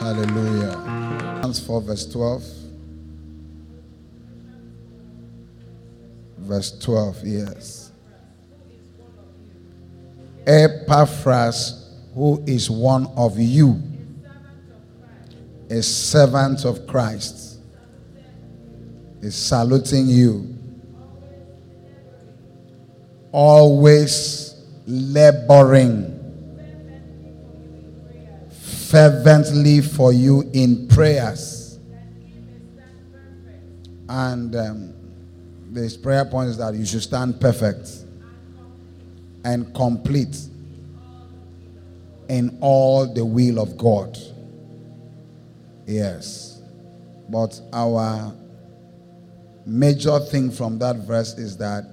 Hallelujah. Romans 4, verse 12. Verse 12, yes. Epaphras, who is one of you, a servant of Christ, is saluting you. Always laboring fervently for you in prayers. And um, this prayer point is that you should stand perfect and complete in all the will of God. Yes. But our major thing from that verse is that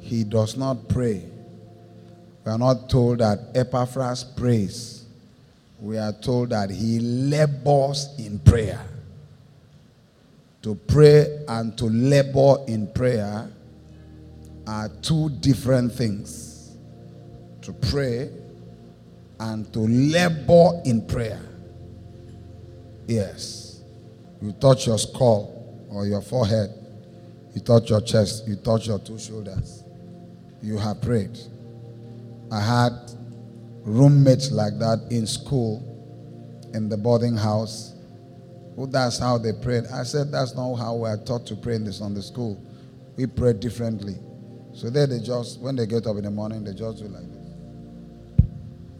he does not pray. We are not told that Epaphras prays we are told that he labors in prayer. To pray and to labor in prayer are two different things. To pray and to labor in prayer. Yes. You touch your skull or your forehead. You touch your chest. You touch your two shoulders. You have prayed. I had roommates like that in school, in the boarding house. Well, that's how they prayed. I said, that's not how we are taught to pray in this on the Sunday school. We pray differently. So there they just, when they get up in the morning, they just do like this.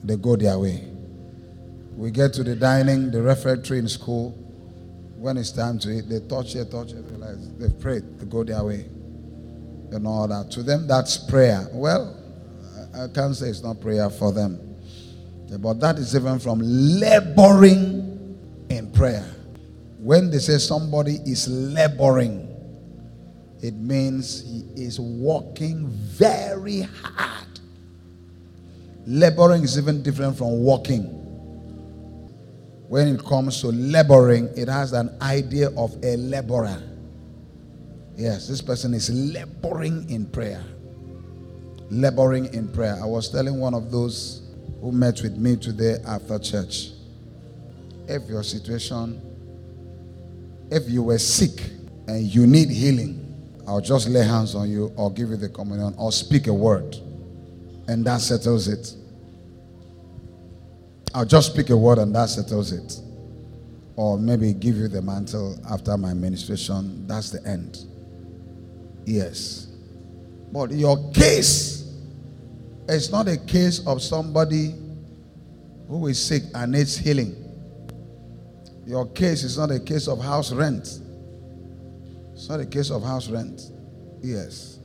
They go their way. We get to the dining, the refectory in school. When it's time to eat, they touch it, touch it, realize they've prayed, they go their way. And all that. To them, that's prayer. Well, I can't say it's not prayer for them. But that is even from laboring in prayer. When they say somebody is laboring, it means he is working very hard. Laboring is even different from working. When it comes to laboring, it has an idea of a laborer. Yes, this person is laboring in prayer. Laboring in prayer. I was telling one of those who met with me today after church. If your situation, if you were sick and you need healing, I'll just lay hands on you or give you the communion or speak a word. And that settles it. I'll just speak a word and that settles it. Or maybe give you the mantle after my ministration. That's the end. Yes. But your case it's not a case of somebody who is sick and needs healing. Your case is not a case of house rent. It's not a case of house rent. Yes.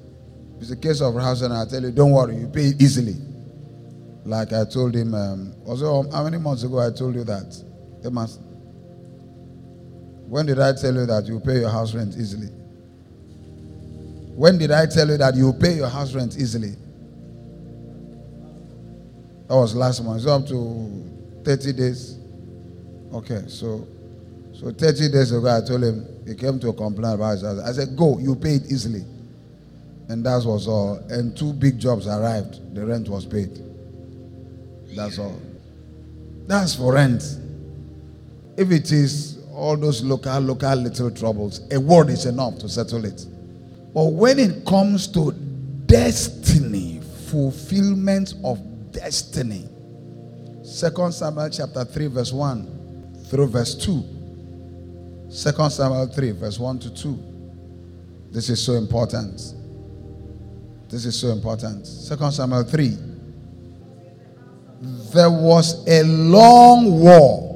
It's a case of house rent. I tell you, don't worry, you pay it easily. Like I told him, um, also, how many months ago I told you that? It must. When did I tell you that you pay your house rent easily? When did I tell you that you pay your house rent easily? That was last month. So up to 30 days. Okay, so so 30 days ago, I told him, he came to complain about his house. I said, go, you pay it easily. And that was all. And two big jobs arrived. The rent was paid. That's all. That's for rent. If it is all those local, local little troubles, a word is enough to settle it. But when it comes to destiny, fulfillment of destiny. Second Samuel chapter 3, verse 1 through verse 2. Second Samuel 3, verse 1 to 2. This is so important. This is so important. Second Samuel 3. There was a long war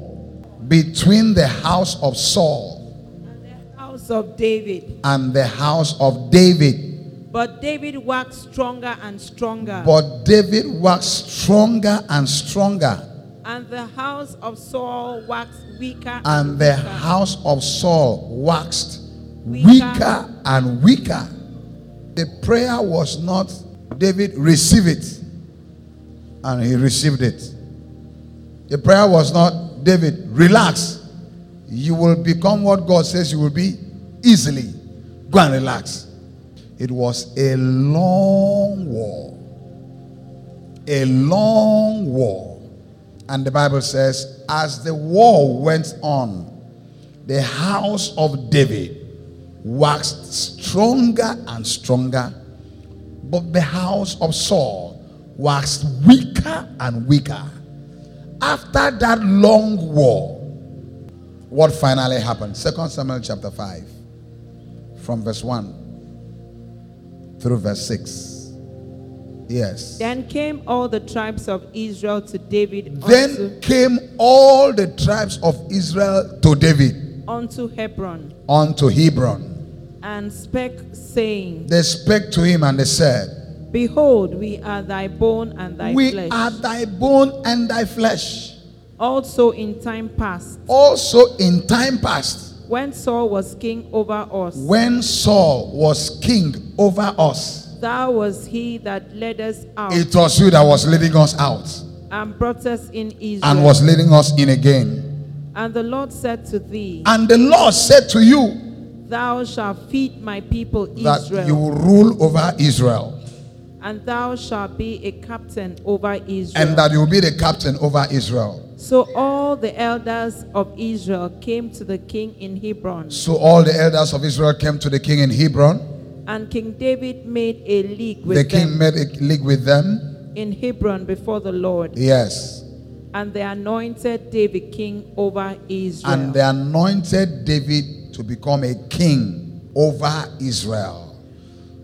between the house of Saul and the house of David. And the house of David. But David waxed stronger and stronger. But David waxed stronger and stronger. And the house of Saul waxed weaker. And, and the house of Saul waxed weaker. weaker and weaker. The prayer was not David receive it. And he received it. The prayer was not David relax. You will become what God says you will be easily. Go and relax. It was a long war. A long war. And the Bible says, as the war went on, the house of David waxed stronger and stronger, but the house of Saul waxed weaker and weaker. After that long war, what finally happened? Second Samuel chapter 5, from verse 1 through verse 6. Yes. Then came all the tribes of Israel to David Then unto, came all the tribes of Israel to David unto Hebron, unto Hebron. and spake, saying, They spake to him and they said, Behold, we are thy bone and thy We flesh. are thy bone and thy flesh. Also in time past, Also, in time past, when Saul was king over us, when Saul was king over us, thou was he that led us out it was you that was leading us out and brought us in Israel. and was leading us in again. And the Lord said to thee, And the Lord said to you Thou shalt feed my people that Israel, you will rule over Israel and thou shalt be a captain over Israel. and that you will be the captain over Israel. So all the elders of Israel came to the king in Hebron, So all the elders of Israel came to the king in Hebron. and King David made a league with them. The king made a league with them. in Hebron before the Lord, Yes. and they anointed David king over Israel. And they anointed David to become a king over Israel.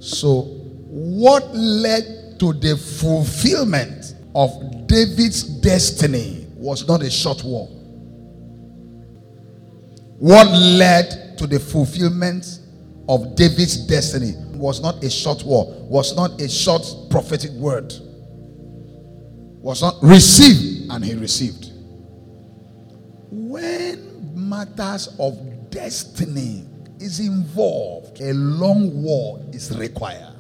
So, what led to the fulfillment of David's destiny was not a short war. What led to the fulfillment of David's destiny was not a short war, was not a short prophetic word, was not received, and he received. When matters of destiny is involved, a long war is required.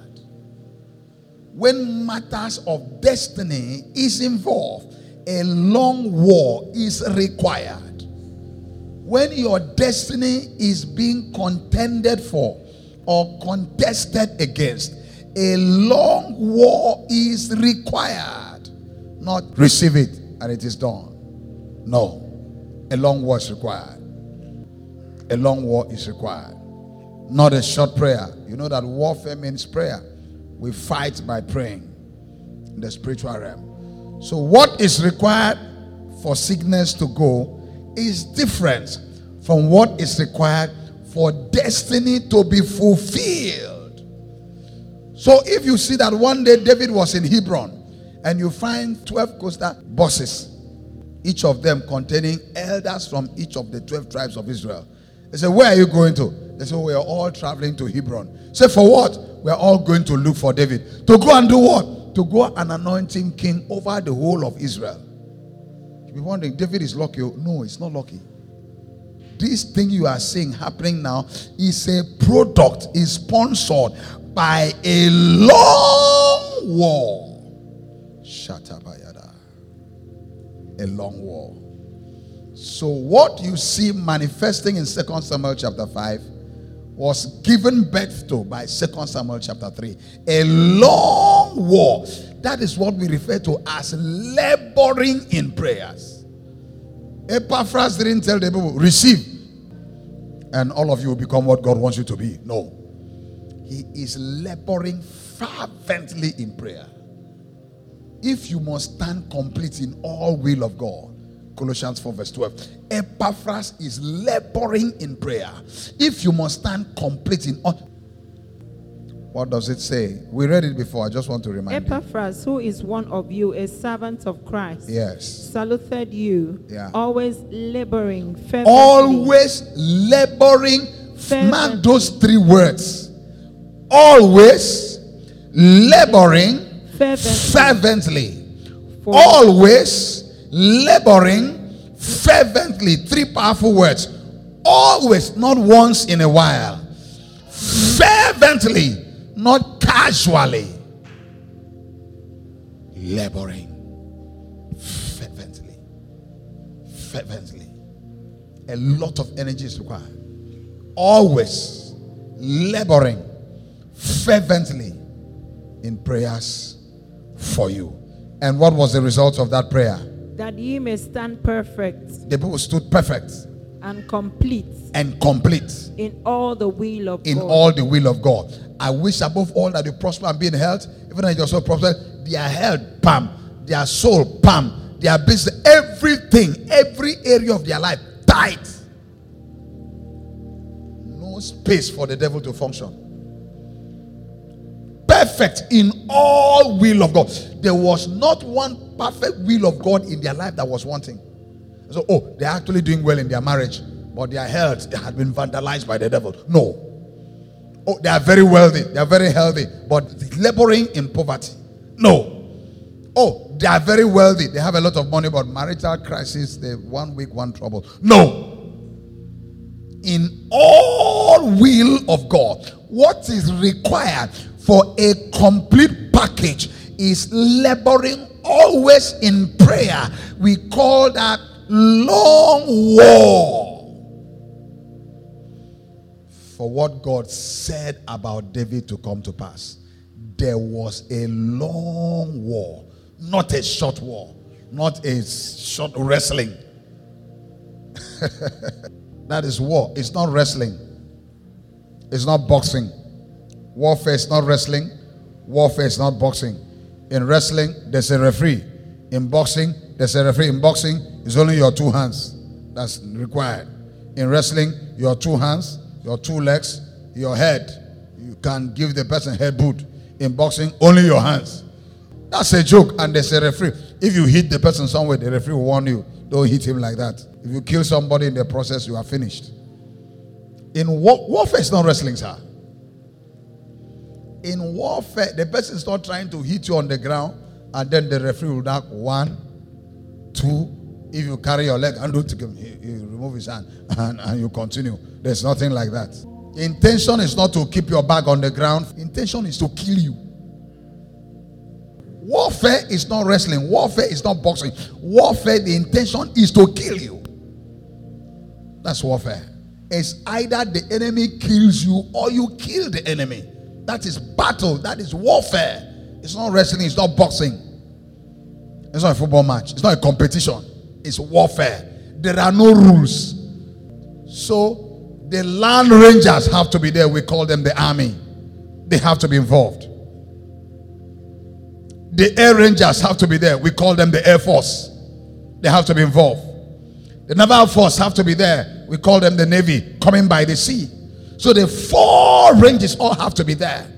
When matters of destiny is involved, a long war is required. When your destiny is being contended for or contested against, a long war is required. Not receive it and it is done. No. A long war is required. A long war is required. Not a short prayer. You know that warfare means prayer. We fight by praying in the spiritual realm. So, what is required for sickness to go is different from what is required for destiny to be fulfilled. So, if you see that one day David was in Hebron and you find 12 Coaster buses, each of them containing elders from each of the 12 tribes of Israel. They say, Where are you going to? They say, We are all traveling to Hebron. Say, For what? We are all going to look for David. To go and do what? To go and anoint him king over the whole of Israel. You be wondering, David is lucky. Oh. No, it's not lucky. This thing you are seeing happening now is a product, is sponsored by a long war. Shatabayada. A long war. So what you see manifesting in 2 Samuel chapter 5 was given birth to by 2 Samuel chapter 3. A long war. That is what we refer to as laboring in prayers. Epaphras didn't tell the people, receive, and all of you will become what God wants you to be. No. He is laboring fervently in prayer. If you must stand complete in all will of God, Colossians 4, verse 12. Epaphras is laboring in prayer. If you must stand complete in all. What does it say? We read it before. I just want to remind you. Epaphras, who is one of you, a servant of Christ, Yes. saluted you, Yeah. always laboring fervently. Always laboring. Fervently. Mark those three words. Always laboring fervently fervently. Always laboring fervently. Three powerful words. Always, not once in a while. Fervently, not casually. Laboring fervently. Fervently. A lot of energy is required. Always laboring fervently in prayers for you. And what was the result of that prayer? That ye may stand perfect The people stood perfect and complete and complete in all the will of in God. all the will of God. I wish above all that you prosper and be in health, even as your soul prosper, their health, pam, their soul, pam, their business, everything, every area of their life, tight. No space for the devil to function. Perfect in all will of God. There was not one perfect will of God in their life that was wanting. So, oh, they're actually doing well in their marriage, but their health they had been vandalized by the devil. No. Oh, they are very wealthy, they are very healthy, but laboring in poverty. No. Oh, they are very wealthy, they have a lot of money, but marital crisis, they one week, one trouble. No. In all will of God, what is required for a complete package is laboring always in prayer. We call that long war for what God said about David to come to pass. There was a long war, not a short war, not a short wrestling. that is war. It's not wrestling, it's not boxing. Warfare is not wrestling, warfare is not boxing. In wrestling, there's a referee. In boxing, there's a referee. In boxing, it's only your two hands that's required. In wrestling, your two hands, your two legs, your head. You can give the person head boot. In boxing, only your hands. That's a joke, and there's a referee. If you hit the person somewhere, the referee will warn you. Don't hit him like that. If you kill somebody in the process, you are finished. In war- warfare, it's not wrestling, sir. In warfare, the person is not trying to hit you on the ground, and then the referee will knock one, two. If you carry your leg and do him, he, he remove his hand and, and you continue. There's nothing like that. Intention is not to keep your bag on the ground. Intention is to kill you. Warfare is not wrestling. Warfare is not boxing. Warfare, the intention is to kill you. That's warfare. It's either the enemy kills you or you kill the enemy. That is battle. That is warfare. It's not wrestling. It's not boxing. It's not a football match. It's not a competition. It's warfare. There are no rules. So the land rangers have to be there. We call them the army. They have to be involved. The air rangers have to be there. We call them the air force. They have to be involved. The naval force have to be there. We call them the navy coming by the sea. So the four ranges all have to be there.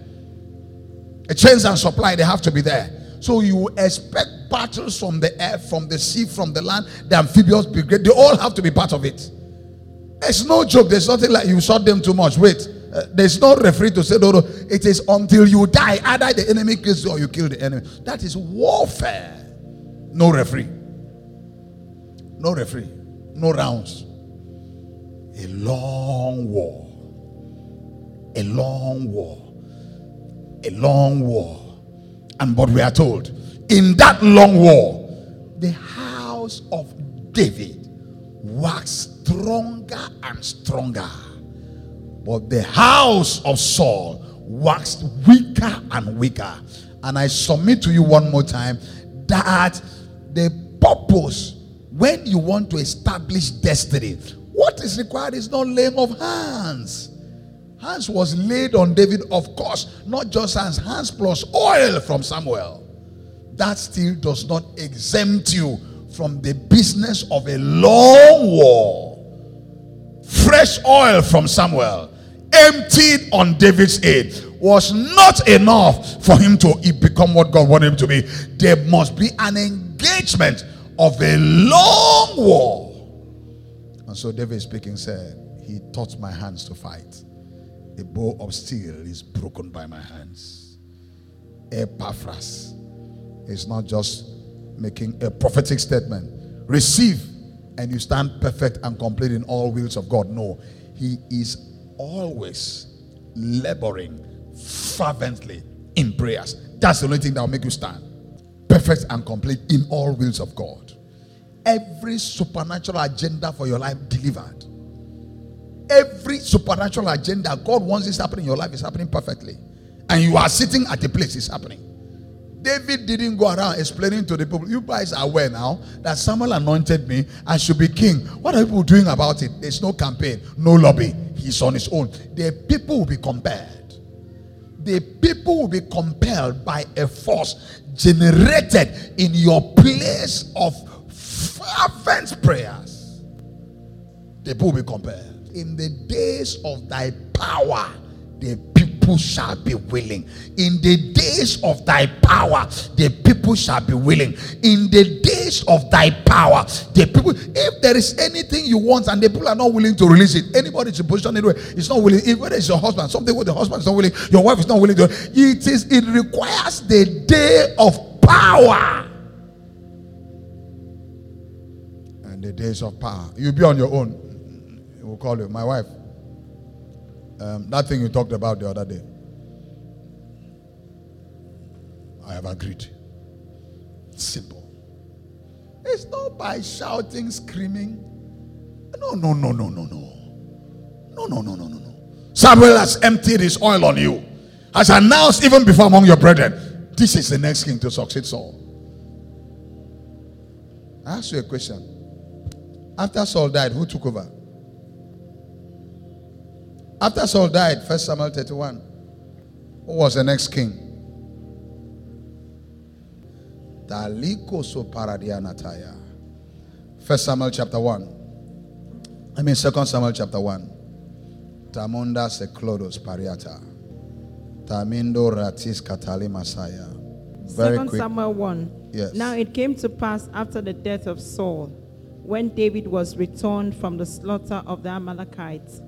The chains and supply they have to be there. So you expect battles from the air, from the sea, from the land, the amphibious brigade. They all have to be part of it. It's no joke. There's nothing like you shot them too much. Wait, uh, there's no referee to say no, no. It is until you die. Either the enemy kills you or you kill the enemy. That is warfare. No referee. No referee. No rounds. A long war. A long war. A long war. And but we are told, in that long war, the house of David waxed stronger and stronger. But the house of Saul waxed weaker and weaker. And I submit to you one more time that the purpose when you want to establish destiny, what is required is not laying of hands. Hands was laid on David, of course, not just hands, hands plus oil from Samuel. That still does not exempt you from the business of a long war. Fresh oil from Samuel, emptied on David's head, was not enough for him to become what God wanted him to be. There must be an engagement of a long war. And so David speaking said, He taught my hands to fight. The bow of steel is broken by my hands. Epaphras is not just making a prophetic statement. Receive and you stand perfect and complete in all wills of God. No, He is always laboring fervently in prayers. That's the only thing that will make you stand perfect and complete in all wills of God. Every supernatural agenda for your life delivered. Every supernatural agenda God wants this happening in your life is happening perfectly. And you are sitting at the place it's happening. David didn't go around explaining to the people, you guys are aware now that Samuel anointed me, I should be king. What are people doing about it? There's no campaign, no lobby. He's on his own. The people will be compelled. The people will be compelled by a force generated in your place of fervent prayers. The people will be compelled. In the days of thy power, the people shall be willing. In the days of thy power, the people shall be willing. In the days of thy power, the people, if there is anything you want and the people are not willing to release it, anybody in position anyway is not willing. If whether it's your husband, something with the husband is not willing, your wife is not willing to, it is it requires the day of power. And the days of power. You'll be on your own. We'll call you. My wife. Um, that thing you talked about the other day. I have agreed. Simple. It's not by shouting, screaming. No, no, no, no, no, no. No, no, no, no, no, no. Samuel has emptied his oil on you, has announced even before among your brethren, this is the next king to succeed Saul. I ask you a question. After Saul died, who took over? After Saul died, 1 Samuel 31, who was the next king? Daliko so paradianataya. First Samuel chapter 1. I mean second Samuel chapter 1. Tamunda seklodos pariata. Tamindo ratis katali masaya. Very Second. Samuel 1. Yes. Now it came to pass after the death of Saul, when David was returned from the slaughter of the Amalekites,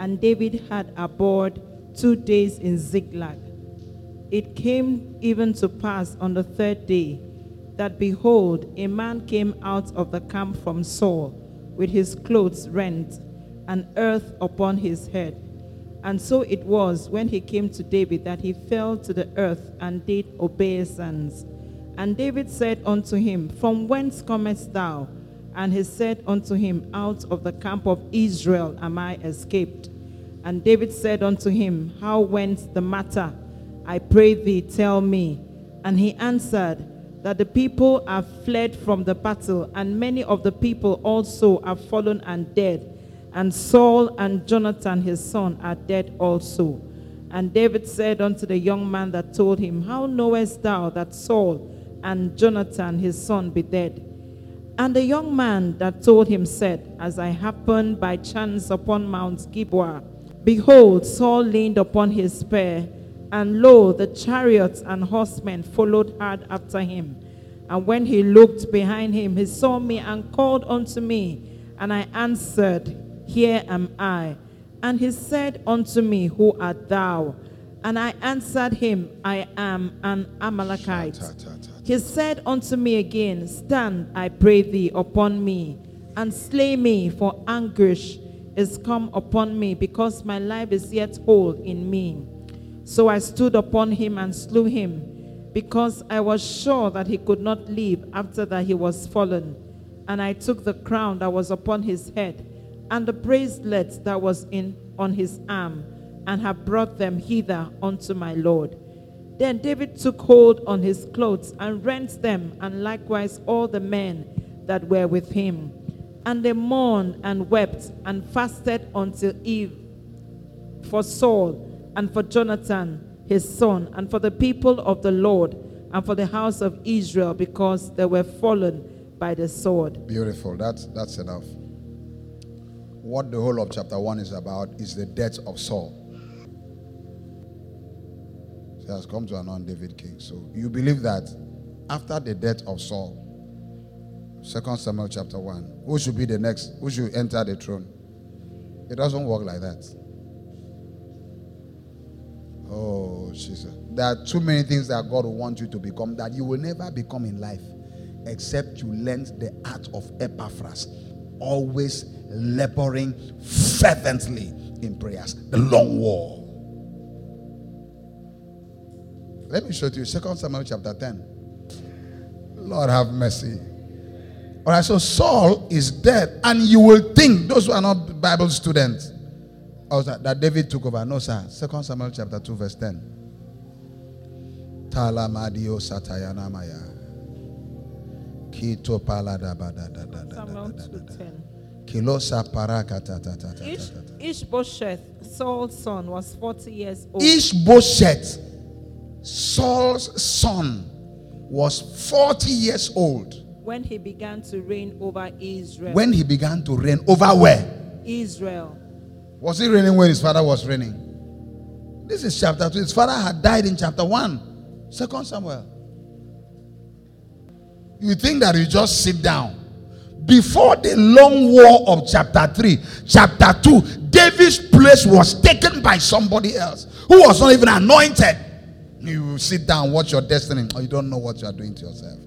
and David had abode two days in Ziklag. It came even to pass on the third day that behold, a man came out of the camp from Saul with his clothes rent and earth upon his head. And so it was when he came to David that he fell to the earth and did obeisance. And David said unto him, From whence comest thou? And he said unto him, Out of the camp of Israel am I escaped. And David said unto him, How went the matter? I pray thee, tell me. And he answered, That the people are fled from the battle, and many of the people also are fallen and dead. And Saul and Jonathan his son are dead also. And David said unto the young man that told him, How knowest thou that Saul and Jonathan his son be dead? And the young man that told him said, As I happened by chance upon Mount Gilboa, behold, Saul leaned upon his spear, and lo, the chariots and horsemen followed hard after him. And when he looked behind him, he saw me and called unto me, and I answered, Here am I. And he said unto me, Who art thou? And I answered him, I am an Amalekite. He said unto me again, Stand, I pray thee, upon me, and slay me, for anguish is come upon me, because my life is yet whole in me. So I stood upon him and slew him, because I was sure that he could not live after that he was fallen. And I took the crown that was upon his head, and the bracelet that was in on his arm, and have brought them hither unto my Lord. Then David took hold on his clothes and rent them, and likewise all the men that were with him. And they mourned and wept and fasted until eve for Saul and for Jonathan his son, and for the people of the Lord, and for the house of Israel, because they were fallen by the sword. Beautiful. That's that's enough. What the whole of chapter 1 is about is the death of Saul has come to anoint David king. So you believe that after the death of Saul, Second Samuel chapter 1, who should be the next, who should enter the throne? It doesn't work like that. Oh, Jesus. There are too many things that God will want you to become that you will never become in life except you learn the art of Epaphras, always laboring fervently in prayers. The long war. Let me show to you. Second Samuel chapter 10. Lord have mercy. All right, so Saul is dead, and you will think those who are not Bible students oh, that David took over. No, sir. Second Samuel chapter 2, verse 10. Talamadio satayana maya. Kito palada bada da da da Samuel da da da. 2:10. Kilosa paraka ta ta ta ta Ish, ta ta. Ishbosheth, Saul's son, was 40 years old Ishbosheth, Saul's son, was 40 years old when he began to reign over Israel. when he began to reign over where? Israel. Was he reigning when his father was reigning? This is chapter 2. His father had died in chapter 1. Second Samuel. You think that you just sit down. Before the long war of chapter 3, chapter 2, David's place was taken by somebody else who was not even anointed. You sit down, watch your destiny, or you don't know what you are doing to yourself.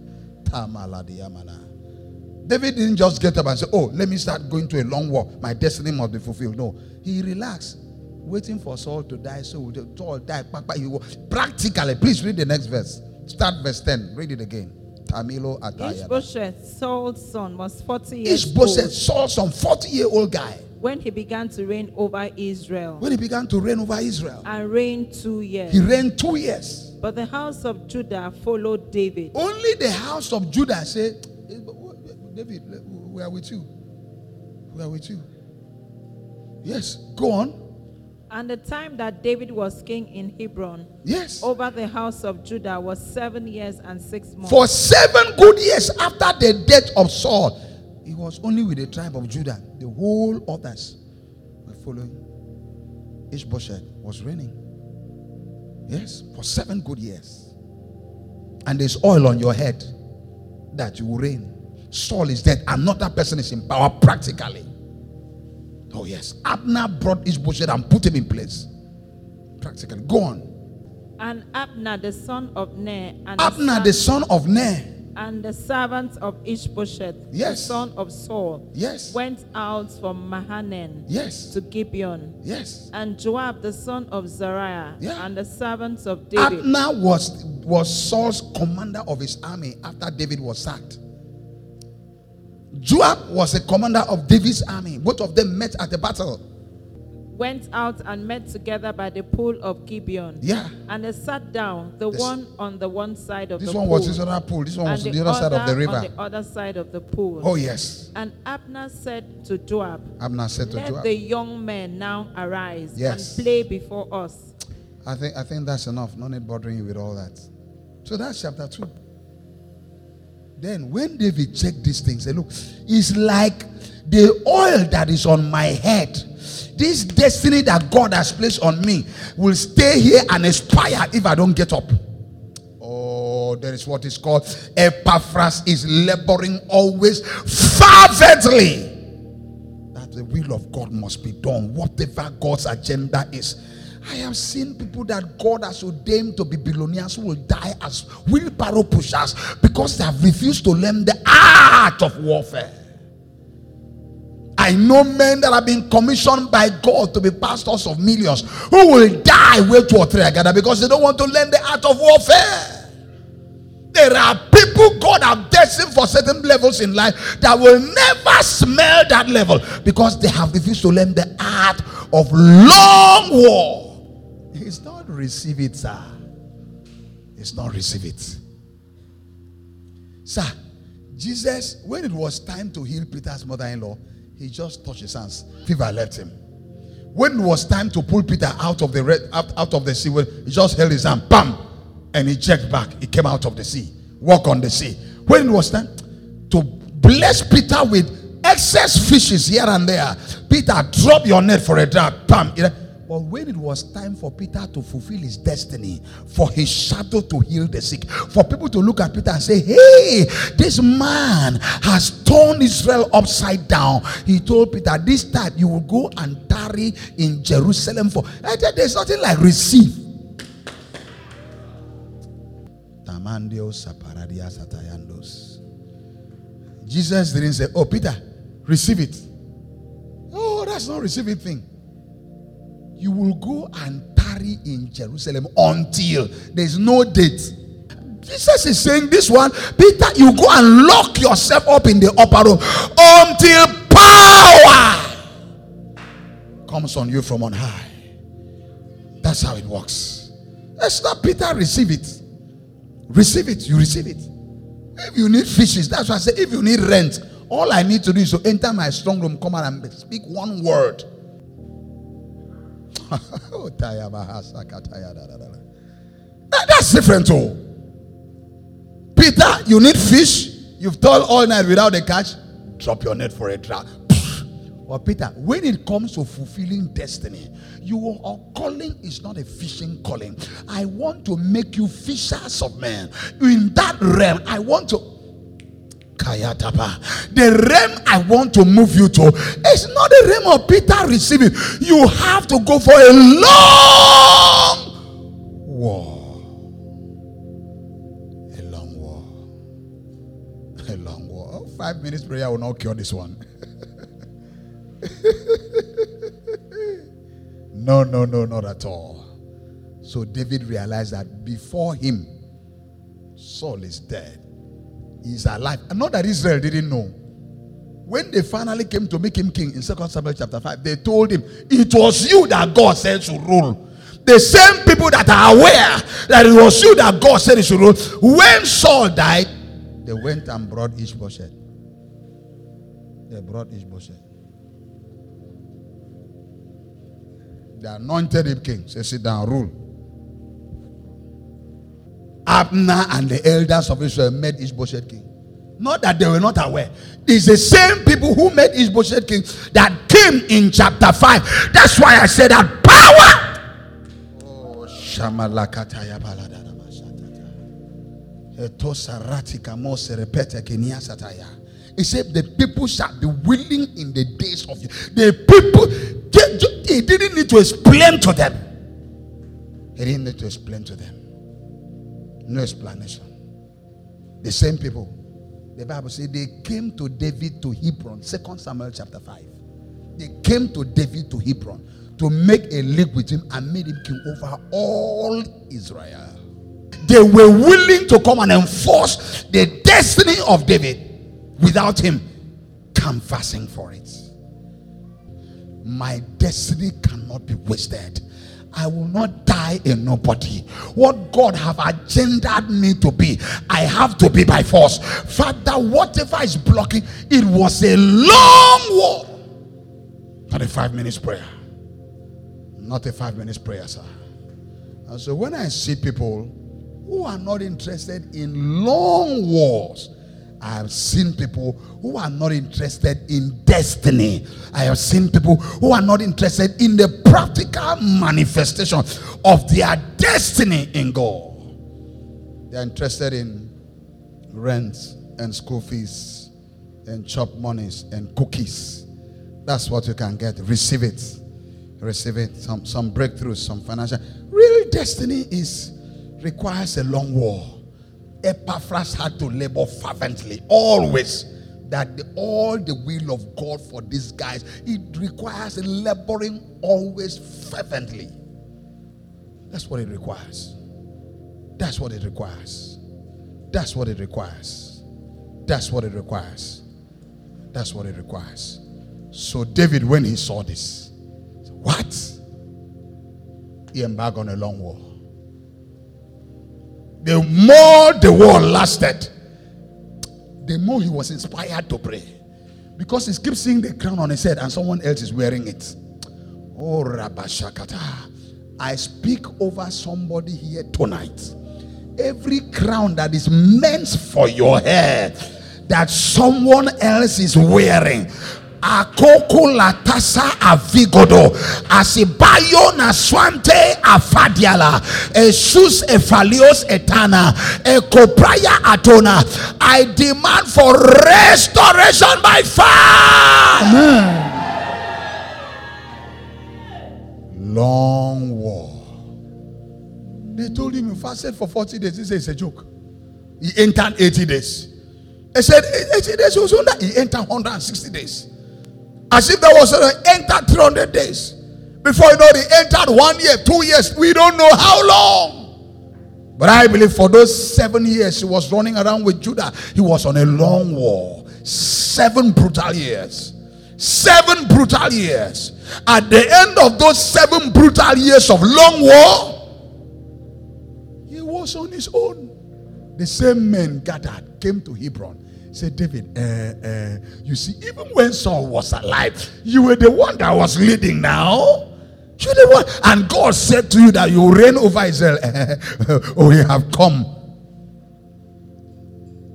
David didn't just get up and say, Oh, let me start going to a long war. My destiny must be fulfilled. No. He relaxed, waiting for Saul to die. So Saul died. Papa, he was practically. Please read the next verse. Start verse 10. Read it again. Tamilo Ataya. Ishbosheth, Saul's son, was 40 years Ishbosheth old saw some 40 year old guy when he began to reign over Israel when he began to reign over Israel. and reigned two years. He reigned two years. But the house of Judah followed David. Only the house of Judah said, "Eh, David, we are with you. We are with you. Yes, go on. And the time that David was king in Hebron Yes. over the house of Judah was seven years and six months. For seven good years after the death of Saul, he was only with the tribe of Judah. The whole others were following. Ishbosheth was reigning. Yes, for seven good years. And there's oil on your head that you will reign. Saul is dead. Another person is in power practically. Oh, yes. Abner brought Ishbosheth and put him in place. Practically. Go on. And Abner, the son of Ner, and, the, Abner, son- the son of Ner. And the servants of Ishbosheth, Yes. the son of Saul, Yes. went out from Mahanaim Yes. to Gibeon. Yes. And Joab, the son of Zeruiah, Yeah. and the servants of David, Abner was, was Saul's commander of his army after David was sacked. Joab was a commander of David's army. Both of them met at the battle. Went out and met together by the pool of Gibeon. Yeah. And they sat down, the This- one on the one side of the pool. This one was this other pool. This one was on the other side of the river. on the other side of the pool. Oh, yes. And Abner said to Joab, Abner said to Let Joab. the young men now arise Yes. and play before us. I think, I think that's enough. No need bothering you with all that. So that's chapter 2. Then when David checked these things, they look, it's like the oil that is on my head. This destiny that God has placed on me will stay here and expire if I don't get up. Oh, there is what is called Epaphras is laboring always fervently. That the will of God must be done, whatever God's agenda is. I have seen people that God has ordained to be billionaires who will die as wheelbarrow pushers because they have refused to learn the art of warfare. I know men that have been commissioned by God to be pastors of millions who will die way two or three together because they don't want to learn the art of warfare. There are people God have destined for certain levels in life that will never smell that level because they have refused to learn the art of long war. It's not receive it, sir. It's not receive it. Sir, Jesus, when it was time to heal Peter's mother in law, he just touched his hands. Fever left him. When it was time to pull Peter out of the red, out, out of the sea, he just held his hand, bam, and he checked back. He came out of the sea, walk on the sea. When it was time to bless Peter with excess fishes here and there, Peter, drop your net for a drop, bam. But when it was time for Peter to fulfill his destiny, for his shadow to heal the sick, for people to look at Peter and say, Hey, this man has turned Israel upside down. He told Peter, This time you will go and tarry in Jerusalem for. There's nothing like receive. Jesus didn't say, Oh, Peter, receive it. Oh, that's not receiving thing you will go and tarry in Jerusalem until there's no date. Jesus is saying this one, Peter, you go and lock yourself up in the upper room until power comes on you from on high. That's how it works. Let's not Peter receive it. Receive it. You receive it. If you need fishes, that's why I say if you need rent, all I need to do is to enter my strong room, come out and speak one word. Oh, that's different too. Peter, you need fish. You've toiled all night without a catch. Drop your net for a drought. Or Peter, when it comes to fulfilling destiny, your calling is not a fishing calling. I want to make you fishers of men. In that realm, I want to the realm I want to move you to is not the realm of Peter receiving. You have to go for a long war. A long war. A long war. Oh, five minutes prayer will not cure this one. no, no, no, not at all. So David realized that before him, Saul is dead. He's alive. And not that Israel didn't know. When they finally came to make him king in 2 Samuel chapter 5, they told him, It was you that God said to rule. The same people that are aware that it was you that God said he should rule. When Saul died, they went and brought Ishbosheth. They brought Ishbosheth. They anointed him king. Say, sit down, rule. Abner and the elders of Israel made Ishbosheth king. Not that they were not aware. It's the same people who made Ishbosheth king that came in chapter 5. That's why I said that power. Oh, Shamalakataya He said, The people shall be willing in the days of you. The people, he didn't need to explain to them. He didn't need to explain to them. No explanation. The same people. The Bible says they came to David to Hebron. Second Samuel chapter 5. They came to David to Hebron to make a league with him and made him king over all Israel. They were willing to come and enforce the destiny of David without him canvassing for it. My destiny cannot be wasted. I will not die a nobody. What God have agendaed me to be, I have to be by force. Father, whatever is blocking, it was a long war. Not a five minutes prayer. Not a five minutes prayer, sir. And so when I see people who are not interested in long wars, I have seen people who are not interested in destiny. I have seen people who are not interested in the practical manifestation of their destiny in God. They are interested in rent and school fees and chop monies and cookies. That's what you can get. Receive it. Receive it. Some some breakthroughs, some financial. Real destiny is requires a long war. Epaphras had to labor fervently, always. That the, all the will of God for these guys, it requires laboring always fervently. That's what it requires. That's what it requires. That's what it requires. That's what it requires. That's what it requires. So David, when he saw this, what? He embarked on a long war the more the war lasted, the more he was inspired to pray. Because he keeps seeing the crown on his head and someone else is wearing it. Oh, Rabashakata. I speak over somebody here tonight. Every crown that is meant for your head that someone else is wearing akoko latasa avigodo. Asibayo na swante afadiala. Esus efalios etana. Ekopraya atona. I demand for restoration by fire. Amen. long war. They told him he fasted for 40 days he said it's a joke. He entered 80 days. He said 80 days was under he entered 160 days as if there was an entered 300 days. Before you know, he entered one year, two years. We don't know how long. But I believe for those seven years he was running around with Judah, he was on a long war. Seven brutal years. Seven brutal years. At the end of those seven brutal years of long war, he was on his own. the same men gathered, came to Hebron. Said, David, uh, uh, you see, even when Saul was alive, you were the one that was leading now. You're the one. And God said to you that you reign over Israel. oh, we have come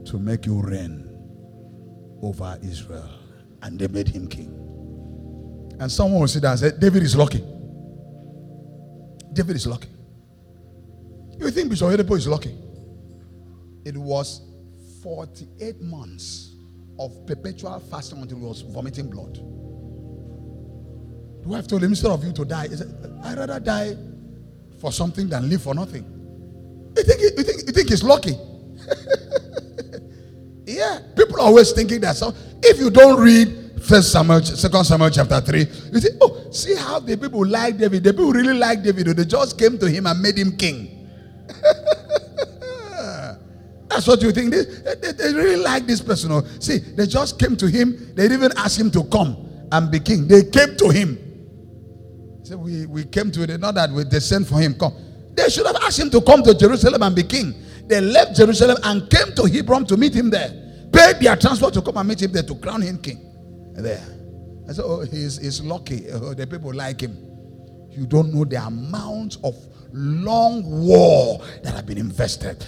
to make you reign over Israel. And they made him king. And someone will sit down and say, David is lucky. David is lucky. You think Bishop Oyedepo is lucky? It was 48 months of perpetual fasting until he was vomiting blood. Do The wife told him, instead of you to die, I'd rather die for something than live for nothing. You think, you think, you think he's lucky? yeah, people are always thinking that. So if you don't read First Samuel, Second Samuel chapter 3, you say, Oh, see how the people like David. The people really like David. They just came to him and made him king. That's what you think. They, they, they, really like this person. Oh. See, they just came to him. They didn't even ask him to come and be king. They came to him. Say, we, we came to it. Not that we, they sent for him. Come. They should have asked him to come to Jerusalem and be king. They left Jerusalem and came to Hebron to meet him there. Paid their transport to come and meet him there to crown him king. There. I said, Oh, he's, he's lucky. Oh, the people like him. You don't know the amount of long war that have been invested.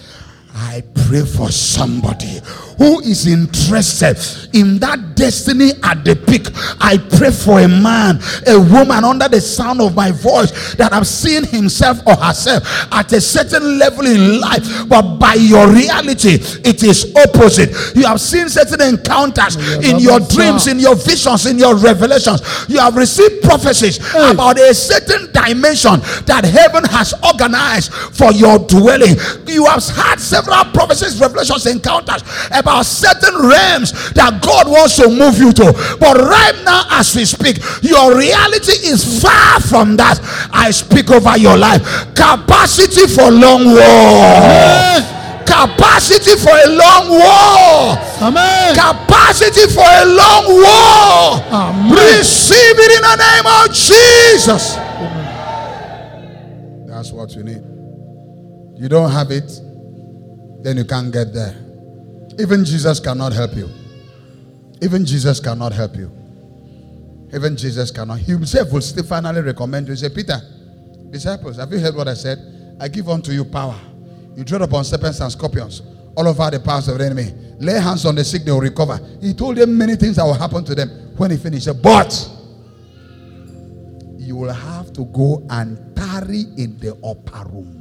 I pray for somebody who is interested in that destiny at the peak. I pray for a man, a woman under the sound of my voice that have seen himself or herself at a certain level in life, but by your reality, it is opposite. You have seen certain encounters oh, in your dreams, in your visions, in your revelations. You have received prophecies about a certain dimension that heaven has organized for your dwelling. You have had several prophecies, revelations, encounters about certain realms that God wants to move you to. But right now, as we speak, your reality is far from that. I speak over your life. Capacity for long war. Capacity for a long war. Amen. Capacity for a long war. Amen. Receive it in the name of Jesus. That's what you need. You don't have it, then you can't get there. Even Jesus cannot help you. Even Jesus cannot help you. Even Jesus cannot. He himself will still finally recommend you. He say, Peter, disciples, have you heard what I said? I give unto you power. You tread upon serpents and scorpions, all over the powers of the enemy. Lay hands on the sick, they will recover. He told them many things that will happen to them when he finished. But you will have to go and tarry in the upper room.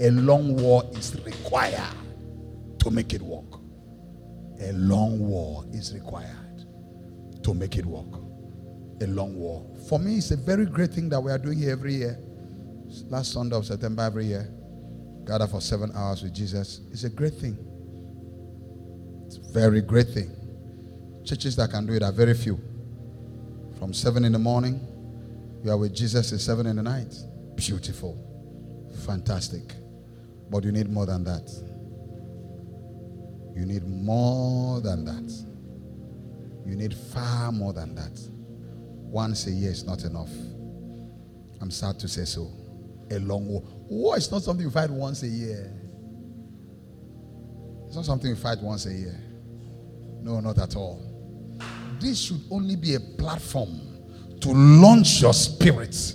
A long war is required to make it work. A long war is required to make it work. A long war. For me, it's a very great thing that we are doing here every year. Last Sunday of September, every year. Gather for seven hours with Jesus. It's a great thing. It's a very great thing. Churches that can do it are very few. From seven in the morning, you are with Jesus at seven in the night. Beautiful. Fantastic. But you need more than that. You need more than that. You need far more than that. Once a year is not enough. I'm sad to say so. A long war. War is not something you fight once a year. It's not something you fight once a year. No, not at all. This should only be a platform to launch your spirit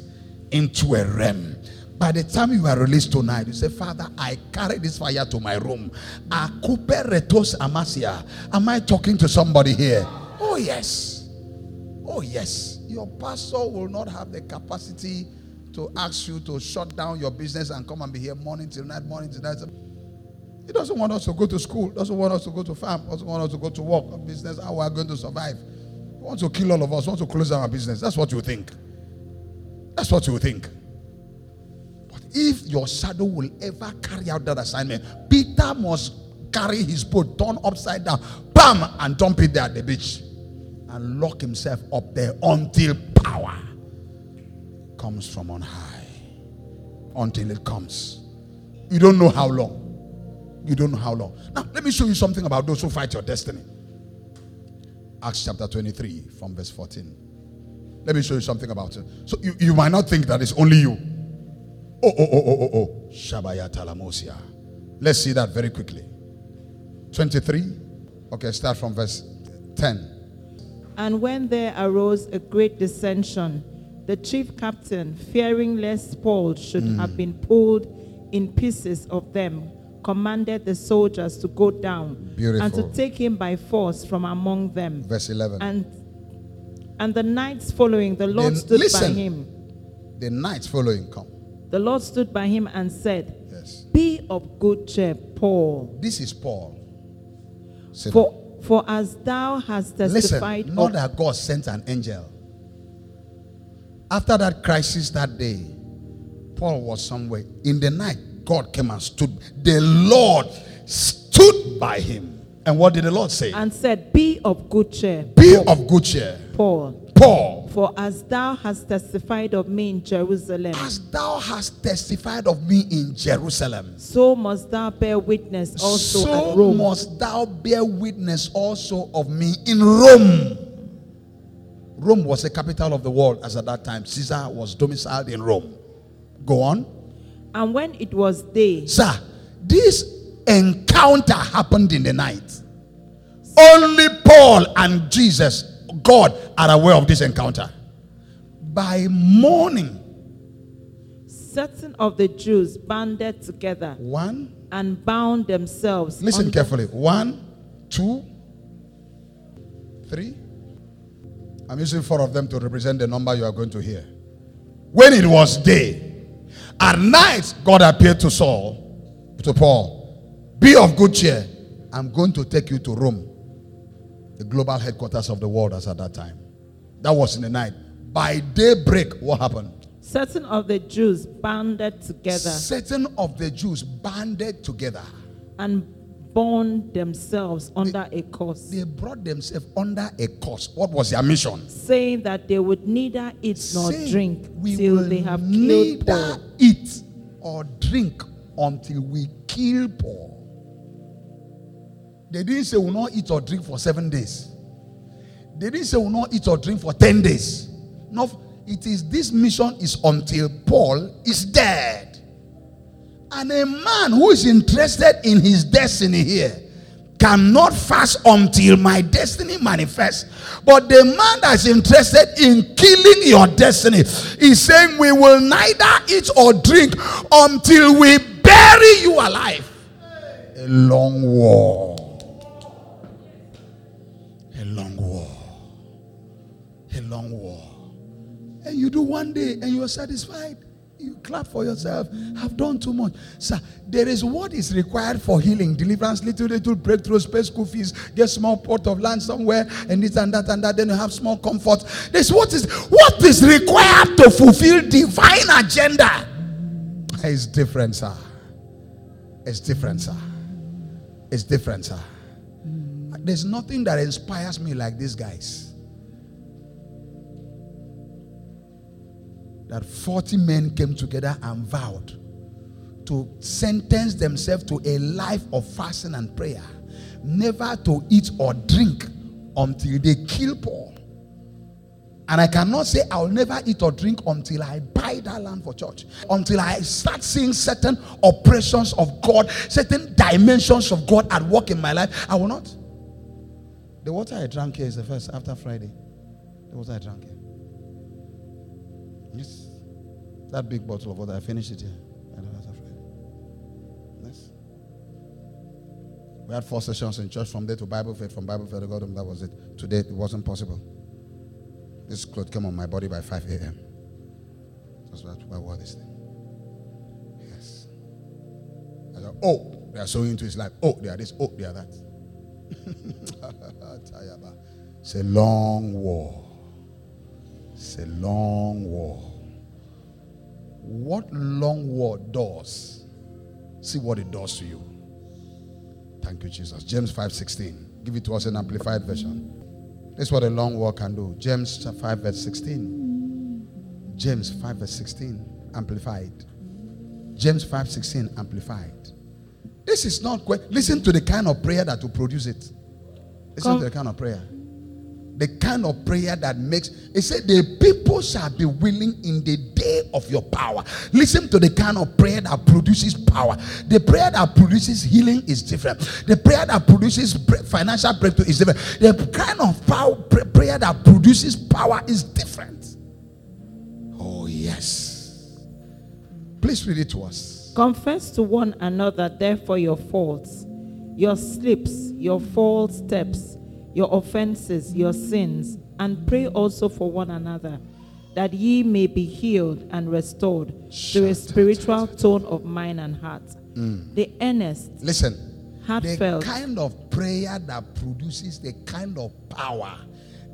into a realm. By the time you are released tonight, you say, Father, I carry this fire to my room. Akupe retos amasia. Am I talking to somebody here? Oh, yes. Oh, yes. Your pastor will not have the capacity to ask you to shut down your business and come and be here morning till night, morning till night. He doesn't want us to go to school, doesn't want us to go to farm, doesn't want us to go to work, business, how we are going to survive. He wants to kill all of us, wants to close our business. That's what you think. That's what you think. If your shadow will ever carry out that assignment, Peter must carry his boat, turn upside down, bam, and dump it there at the beach and lock himself up there until power comes from on high. Until it comes. You don't know how long. You don't know how long. Now, let me show you something about those who fight your destiny. Acts chapter 23, from verse 14. Let me show you something about it. So you, you might not think that it's only you. Oh, oh, oh, oh, oh, oh. Shabaya talamosia. Let's see that very quickly. 23. Okay, start from verse 10. And when there arose a great dissension, the chief captain, fearing lest Paul should hmm. have been pulled in pieces of them, commanded the soldiers to go down and to take him by force from among them. Verse 11. And and the nights following, the Lord Then stood listen. by him. the nights following come. The Lord stood by him and said, Yes. Be of good cheer, Paul. This is Paul. Sit down. For, for as thou hast testified Listen, not of that God sent an angel. After that crisis that day, Paul was somewhere. In the night, God came and stood. The Lord stood by him. And what did the Lord say? and said, Be of good cheer, Be of good cheer. Paul. Paul, For as thou hast testified of me in Jerusalem, as thou hast testified of me in Jerusalem, so must thou bear witness also so at Rome. must thou bear witness also of me in Rome. Rome was the capital of the world as at that time. Caesar was domiciled in Rome. Go on. And when it was day, Sir, this encounter happened in the night. Only Paul and Jesus, God, are aware of this encounter. By morning, certain of the Jews banded together one, and bound themselves. listen carefully. One, two, three. I'm using four of them to represent the number you are going to hear. When it was day, at night, God appeared to Saul, to Paul, be of good cheer. I'm going to take you to Rome, the global headquarters of the world as at that time. That was in the night. By daybreak, what happened? Certain of the Jews banded together Certain of the Jews banded together. and bound themselves under a curse, They brought themselves under a curse. What was their mission? saying that they would neither eat nor drink we till they have killed neither eat or drink until we kill Paul. They didn't say we'll not eat or drink for seven days. They didn't say we'll not eat or drink for ten days. No, it is this mission is until Paul is dead. And a man who is interested in his destiny here cannot fast until my destiny manifests. But the man that's interested in killing your destiny is saying, We will neither eat or drink until we bury you alive. A long war. You do one day and you're satisfied. You clap for yourself. I've done too much. Sir, there is what is required for healing, deliverance, little, little breakthroughs, pay school fees, get small plot of land somewhere, and this and that and that. Then you have small comfort. There's what is what is required to fulfill divine agenda. It's different, sir. It's different, sir. It's different, sir. There's nothing that inspires me like these guys. That 40 men came together and vowed to sentence themselves to a life of fasting and prayer, never to eat or drink until they kill Paul. And I cannot say I'll never eat or drink until I buy that land for church, until I start seeing certain operations of God, certain dimensions of God at work in my life. I will not. The water I drank here is the first after Friday. The water I drank here. Yes. That big bottle of water, I finished it here. I know, Friday. Yes. We had four sessions in church from there to Bible faith, from Bible faith to God, that was it. Today it wasn't possible. This cloth came on my body by 5 a.m. That's why I wore this thing. Yes. I go, oh, they are sowing into his life. Oh, they are this. Oh, they are that. It's a long war. It's a long war. What long war does, see what it does to you. Thank you, Jesus. James 5:16. Give it to us in amplified version. This is what a long war can do. James 5, verse 16. James 5, verse 16. Amplified. James 5, 16. Amplified. This is not que- listen to the kind of prayer that will produce it. Listen Come- to the kind of prayer. The kind of prayer that makes it said the people shall be willing in the day of your power. Listen to the kind of prayer that produces power. The prayer that produces healing is different. The prayer that produces financial breakthrough is different. The kind of power prayer that produces power is different. Oh yes. Please read it to us. Confess to one another therefore your faults your slips your false steps your offenses, your sins, and pray also for one another, that ye may be healed and restored to a spiritual tone of mind and heart. Mm. The earnest, listen, heartfelt, the kind of prayer that produces the kind of power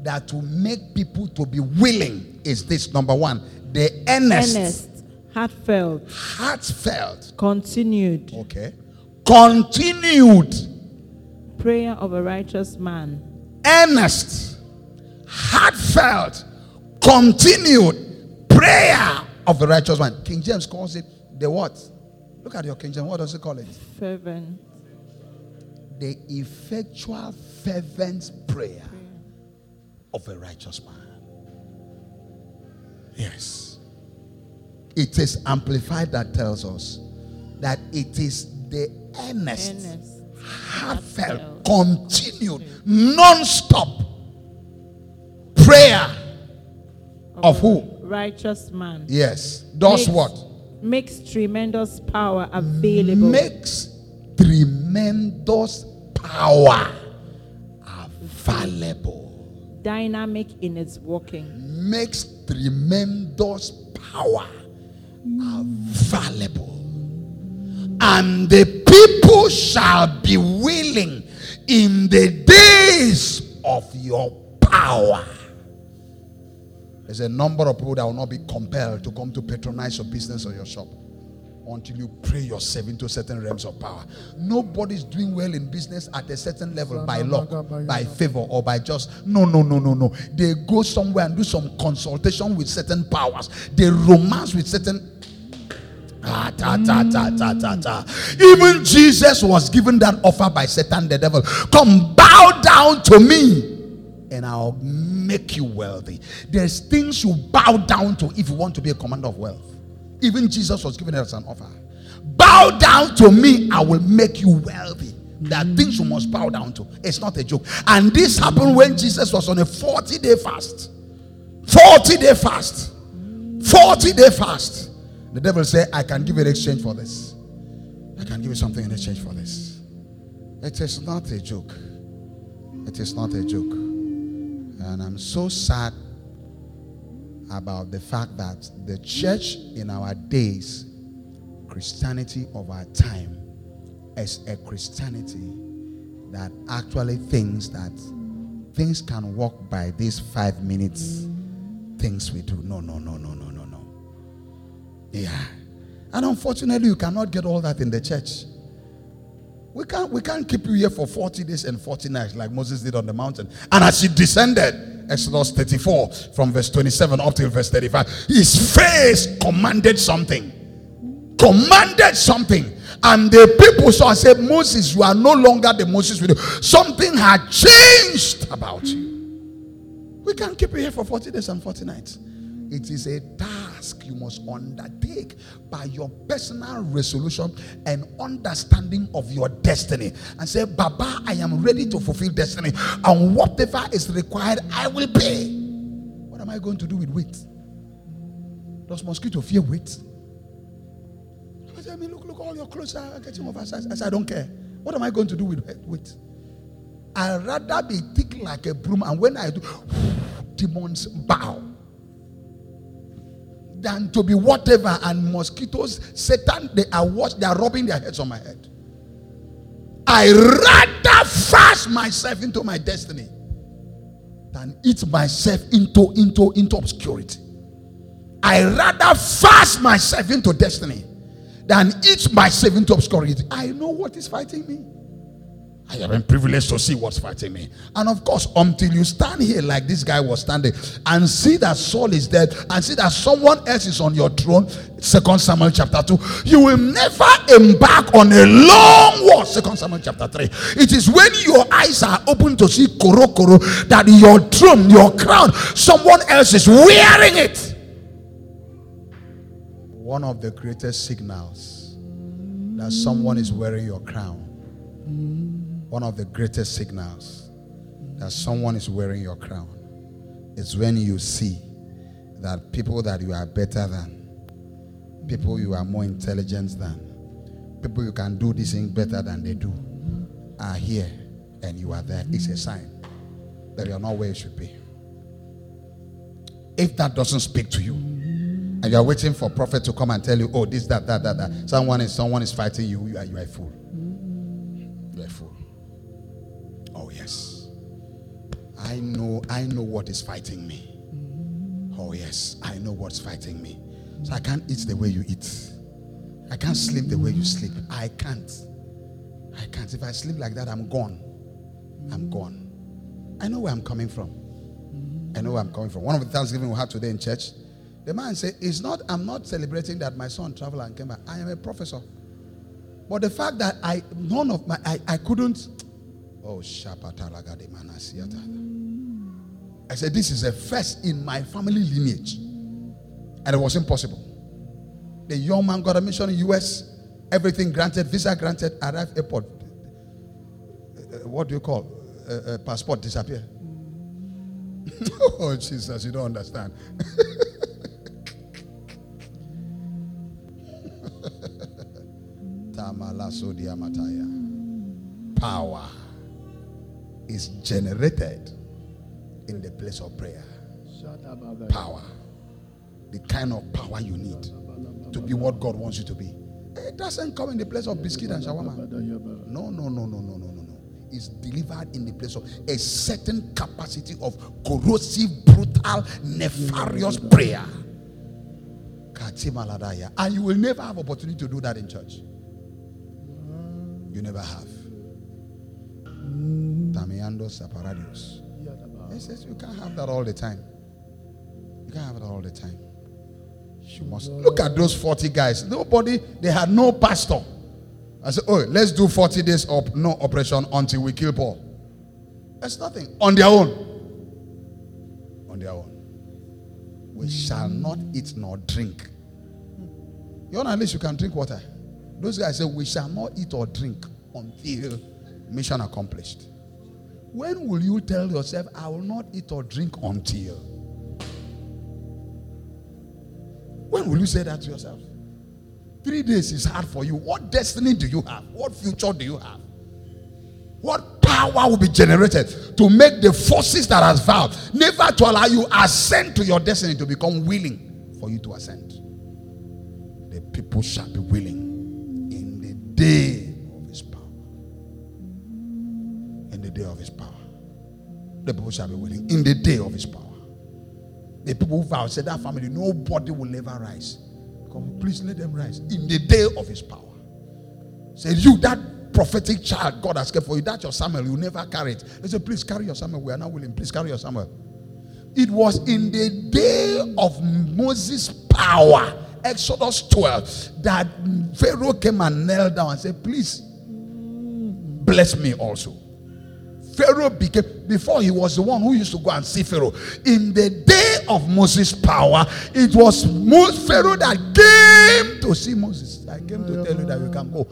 that will make people to be willing is this number one, the earnest, earnest heartfelt, heartfelt, continued, okay, continued. prayer of a righteous man earnest, heartfelt, continued prayer of the righteous man. King James calls it the what? Look at your King James. What does it call it? Fervent. The effectual, fervent prayer of a righteous man. Yes. It is amplified that tells us that it is the earnest, earnest heartfelt, continued, non-stop prayer of who? Righteous man. Yes. Does makes, what? Makes tremendous power available. Makes tremendous power available. Dynamic in its working. Makes tremendous power available. And the people shall be willing in the days of your power. There's a number of people that will not be compelled to come to patronize your business or your shop until you pray yourself into certain realms of power. Nobody's doing well in business at a certain level by luck, by favor, or by just no, no, no, no, no. They go somewhere and do some consultation with certain powers. They romance with certain Ta, ta, ta. Even Jesus was given that offer by Satan, the devil. Come bow down to me and I'll make you wealthy. There's things you bow down to if you want to be a commander of wealth. Even Jesus was given as an offer. Bow down to me, I will make you wealthy. There are things you must bow down to. It's not a joke. And this happened when Jesus was on a 40 day fast. 40 day fast. 40 day fast. The devil said, I can give an exchange for this. I can give you something in exchange for this. It is not a joke. It is not a joke. And I'm so sad about the fact that the church in our days, Christianity of our time, is a Christianity that actually thinks that things can work by these five minutes things we do. No, no, no, no, no. Yeah. And unfortunately, you cannot get all that in the church. We can't, we can't keep you here for 40 days and 40 nights like Moses did on the mountain. And as he descended, Exodus 34, from verse 27 up till verse 35, his face commanded something. Commanded something. And the people saw and said, Moses, you are no longer the Moses with you. Something had changed about you. We can't keep you here for 40 days and 40 nights. It is a task you must undertake by your personal resolution and understanding of your destiny. And say, Baba, I am ready to fulfill destiny. And whatever is required, I will pay. What am I going to do with weight? Does mosquito fear weight? I mean, look, look, all your clothes are getting oversized. I said, I don't care. What am I going to do with weight? I'd rather be thick like a broom, and when I do, demons bow than to be whatever and mosquitoes. Satan, they are what they are rubbing their heads on my head. I rather fast myself into my destiny than eat myself into into into obscurity. I rather fast myself into destiny than eat myself into obscurity. I know what is fighting me. I have been privileged to see what's fighting me. And of course, until you stand here like this guy was standing and see that Saul is dead and see that someone else is on your throne, Second Samuel chapter 2, you will never embark on a long war. Second Samuel chapter 3. It is when your eyes are open to see Koro Koro that your throne, your crown, someone else is wearing it. One of the greatest signals that someone is wearing your crown one of the greatest signals that someone is wearing your crown is when you see that people that you are better than, people you are more intelligent than, people you can do this thing better than they do, are here and you are there. It's a sign that you are not where you should be. If that doesn't speak to you, and you are waiting for prophet to come and tell you, oh, this, that, that, that, that, someone is someone is fighting you, you are, you are a fool. Know, I know what is fighting me. Oh, yes, I know what's fighting me. So I can't eat the way you eat. I can't sleep the way you sleep. I can't. I can't. If I sleep like that, I'm gone. I'm gone. I know where I'm coming from. I know where I'm coming from. One of the Thanksgiving we had today in church, the man said, It's not, I'm not celebrating that my son traveled and came back. I am a professor. But the fact that I none of my I, I couldn't Oh Shapatalaga de Manasiata. I said, This is a first in my family lineage. And it was impossible. The young man got a mission in the US, everything granted, visa granted, arrived airport. Uh, what do you call? Uh, uh, passport disappear. oh, Jesus, you don't understand. Power is generated in the place of prayer. Power. The kind of power you need to be what God wants you to be. It doesn't come in the place of biscuit and shawarma. No, no, no, no, no, no, no, no. It's delivered in the place of a certain capacity of corrosive, brutal, nefarious prayer. And you will never have opportunity to do that in church. You never have. Tamiando Saparadios. He says, You can't have that all the time. You can't have it all the time. You must look at those 40 guys. Nobody, they had no pastor. I said, Oh, let's do 40 days of no operation until we kill Paul. That's nothing. On their own. On their own. We shall not eat nor drink. You know, at least you can drink water. Those guys say, We shall not eat or drink until mission accomplished. When will you tell yourself, I will not eat or drink until? When will you say that to yourself? Three days is hard for you. What destiny do you have? What future do you have? What power will be generated to make the forces that has vowed never to allow you ascend to your destiny to become willing for you to ascend? The people shall be willing in the day day of his power. The people shall be willing in the day of his power. The people who vow said that family, nobody will ever rise. Come, please let them rise in the day of his power. Said you that prophetic child God has kept for you, that's your Samuel. You never carry it. They said, please carry your Samuel. We are not willing. Please carry your Samuel. It was in the day of Moses' power, Exodus 12, that Pharaoh came and knelt down and said, Please bless me also. Pharaoh became, before he was the one who used to go and see Pharaoh. In the day of Moses' power, it was Pharaoh that came to see Moses. I came to tell you that you can go.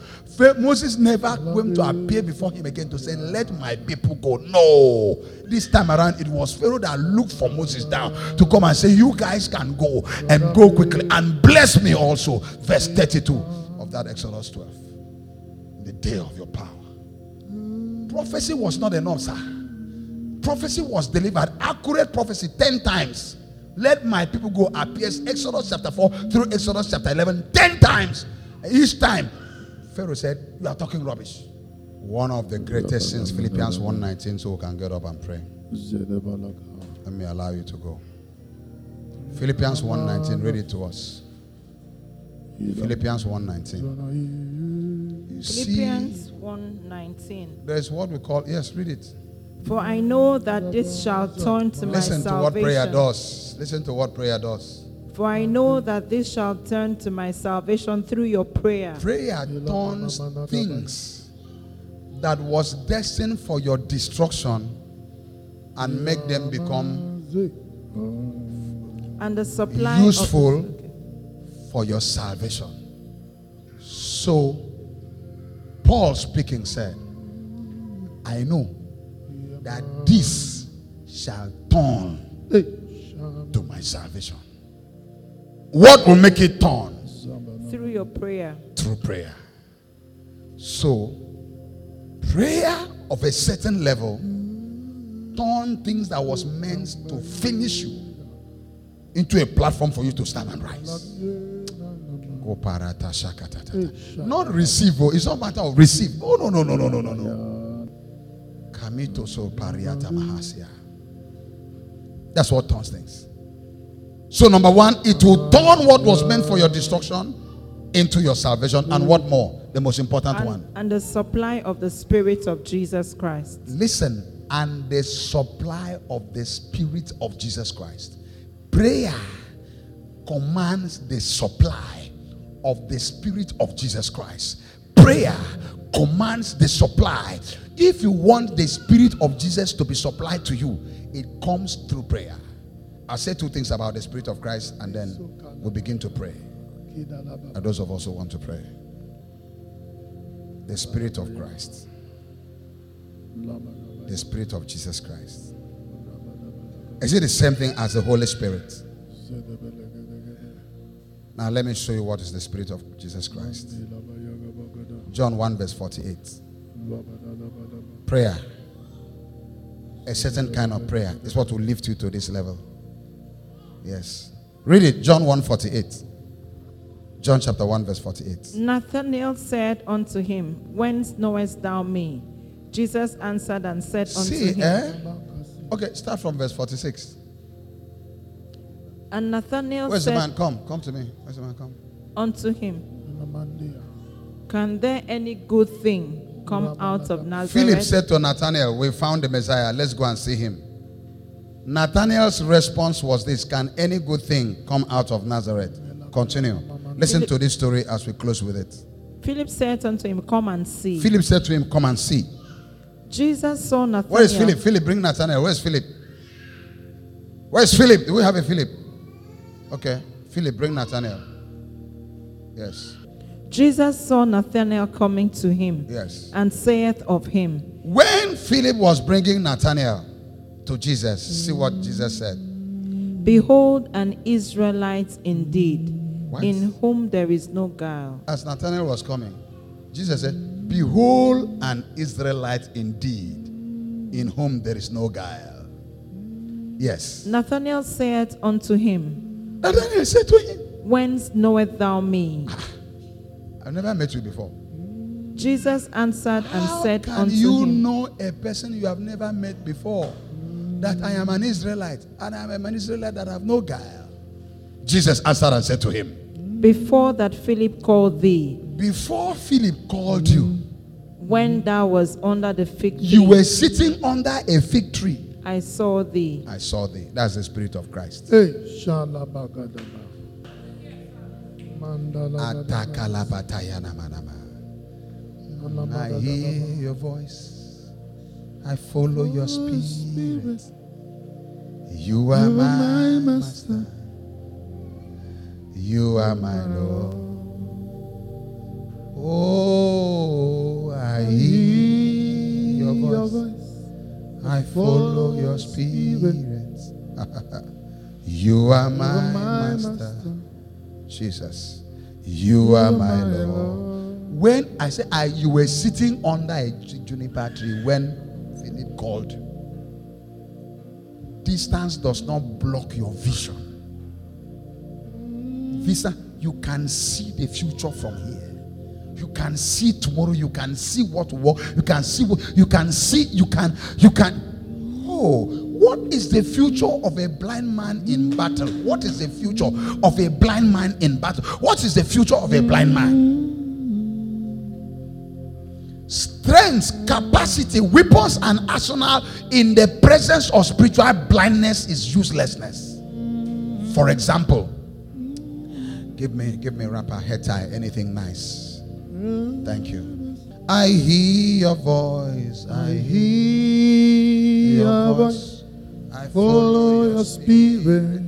Moses never came to appear before him again to say, Let my people go. No. This time around, it was Pharaoh that looked for Moses down to come and say, You guys can go and go quickly and bless me also. Verse 32 of that Exodus 12. The day of your power. Prophecy was not enough, sir. Prophecy was delivered. Accurate prophecy 10 times. Let my people go appears Exodus chapter 4 through Exodus chapter 11 10 times. Each time, Pharaoh said, You are talking rubbish. One of the greatest sins, Philippians 1:19, so we can get up and pray. Let me allow you to go. Philippians 1:19, read it to us. Philippians 1:19. You see, Philippians 1:19. there's what we call, yes, read it. For I know that this shall turn to my salvation. Listen to what prayer does. Listen to what prayer does. For I know that this shall turn to my salvation through your prayer. Prayer turns things that was destined for your destruction and make them become And the supply Useful. Of, for your salvation. So, Paul speaking said, I know that this shall turn to my salvation. What will make it turn? Through your prayer. Through prayer. So, prayer of a certain level turn things that was meant to finish you into a platform for you to stand and rise. Shakatatata. Mm. Not receive, oh, it's not a matter of receive. Oh no, no, no, no, no, no, no. Kamito so pariata mahasia. That's what turns things. So, number one, it will turn what was meant for your destruction into your salvation. And what more? The most important one. And, and the supply of the Spirit of Jesus Christ. Listen, and the supply of the Spirit of Jesus Christ. Prayer commands the supply of the Spirit of Jesus Christ. Prayer commands the supply. If you want the Spirit of Jesus to be supplied to you, it comes through prayer. I'll say two things about the Spirit of Christ and then we'll begin to pray. And those of us who want to pray. The Spirit of Christ. The Spirit of Jesus Christ. Is it the same thing as the Holy Spirit? Now, let me show you what is the Spirit of Jesus Christ. John 1, verse 48. Prayer. A certain kind of prayer is what will lift you to this level. Yes. Read it. John 1 48. John chapter 1, verse 48. Nathanael said unto him, Whence knowest thou me? Jesus answered and said unto See, him, eh? Okay, start from verse 46. And Nathanael Where's the said man? Come. Come to me. Where's the man? Come. unto him, Can there any good thing come out of Nazareth? Philip said to Nathanael, We found the Messiah. Let's go and see him. Nathanael's response was this Can any good thing come out of Nazareth? Continue. Listen to this story as we close with it. Philip said unto him, Come and see. Philip said to him, Come and see. Jesus saw Nathanael. Where is Philip? Philip, bring Nathanael. Where's Philip? Where's Philip? Do we have a Philip? Okay. Philip, bring Nathanael. Yes. Jesus saw Nathanael coming to him Yes. and saith of him, When Philip was bringing Nathanael to Jesus, see what Jesus said. Behold, an Israelite indeed, What? in whom there is no guile. As Nathanael was coming, Jesus said, Behold, an Israelite indeed, in whom there is no guile. Yes. Nathanael said unto him, Nathanael said to him, Whence knowest thou me? I've never met you before. Jesus answered and How said can unto you him, know a person you have never met before that I am an Israelite and I am an Israelite that have no guile? Jesus answered and said to him, Before that Philip called thee, Before Philip called you, when thou was under the fig tree, you were sitting under a fig tree. I saw thee. I saw thee. That's the Spirit of Christ. Hey, Shalabagadaba. I hear your voice. I follow your spirit. You are my master. You are my Lord. Oh, I hear your voice. I follow your spirit. you are my master. Jesus, you are my Lord. When I say I, you were sitting under a juniper tree when Philip called. Distance does not block your vision. Visa, you can see the future from here. You can see tomorrow. You can see what work. You can see what you can see. You can you can. Oh, what is the future of a blind man in battle? What is the future of a blind man in battle? What is the future of a blind man? strength, capacity, weapons, and arsenal in the presence of spiritual blindness is uselessness. For example, give me give me wrapper head tie, anything nice. Thank you. I hear your voice. I hear your voice. I Follow your spirit.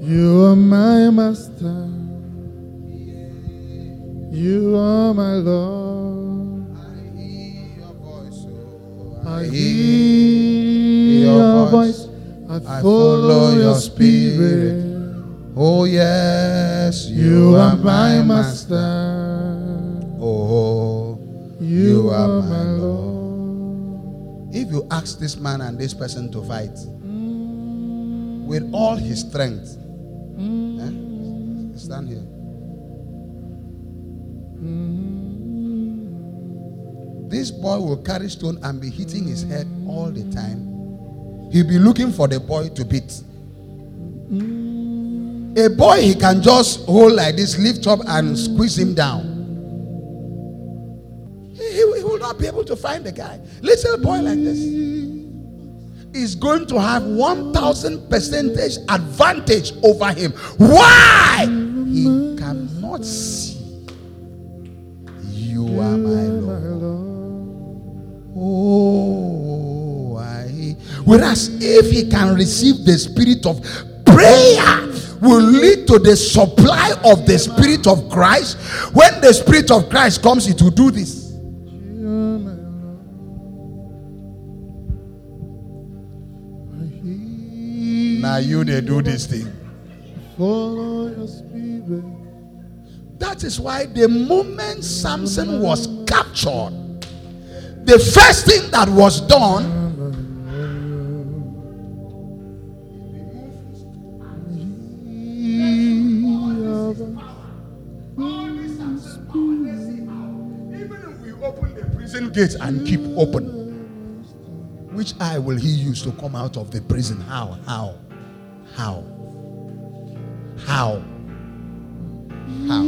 You are my master. You are my Lord. I hear your voice. oh, I hear your voice. I follow your spirit. Oh yes, You are my master. Oh, You are my Lord. if you ask this man and this person to fight with all his strength, eh? stand here. This boy will carry stone and be hitting his head all the time. He'll be looking for the boy to beat. A boy he can just hold like this, lift up and squeeze him down. He, he- will not be able to find the guy. Little boy like this is going to have 1000 percentage advantage over him. Why? He cannot see. You are my Lord. Oh, I. Whereas if he can receive the spirit of prayer, will lead to the supply of the spirit of Christ. When the spirit of Christ comes, it will do this. Now you they do this thing. That is why the moment Samson was captured, the first thing that was done gates and keep open, which eye will he use to come out of the prison? How? How? How? How? How?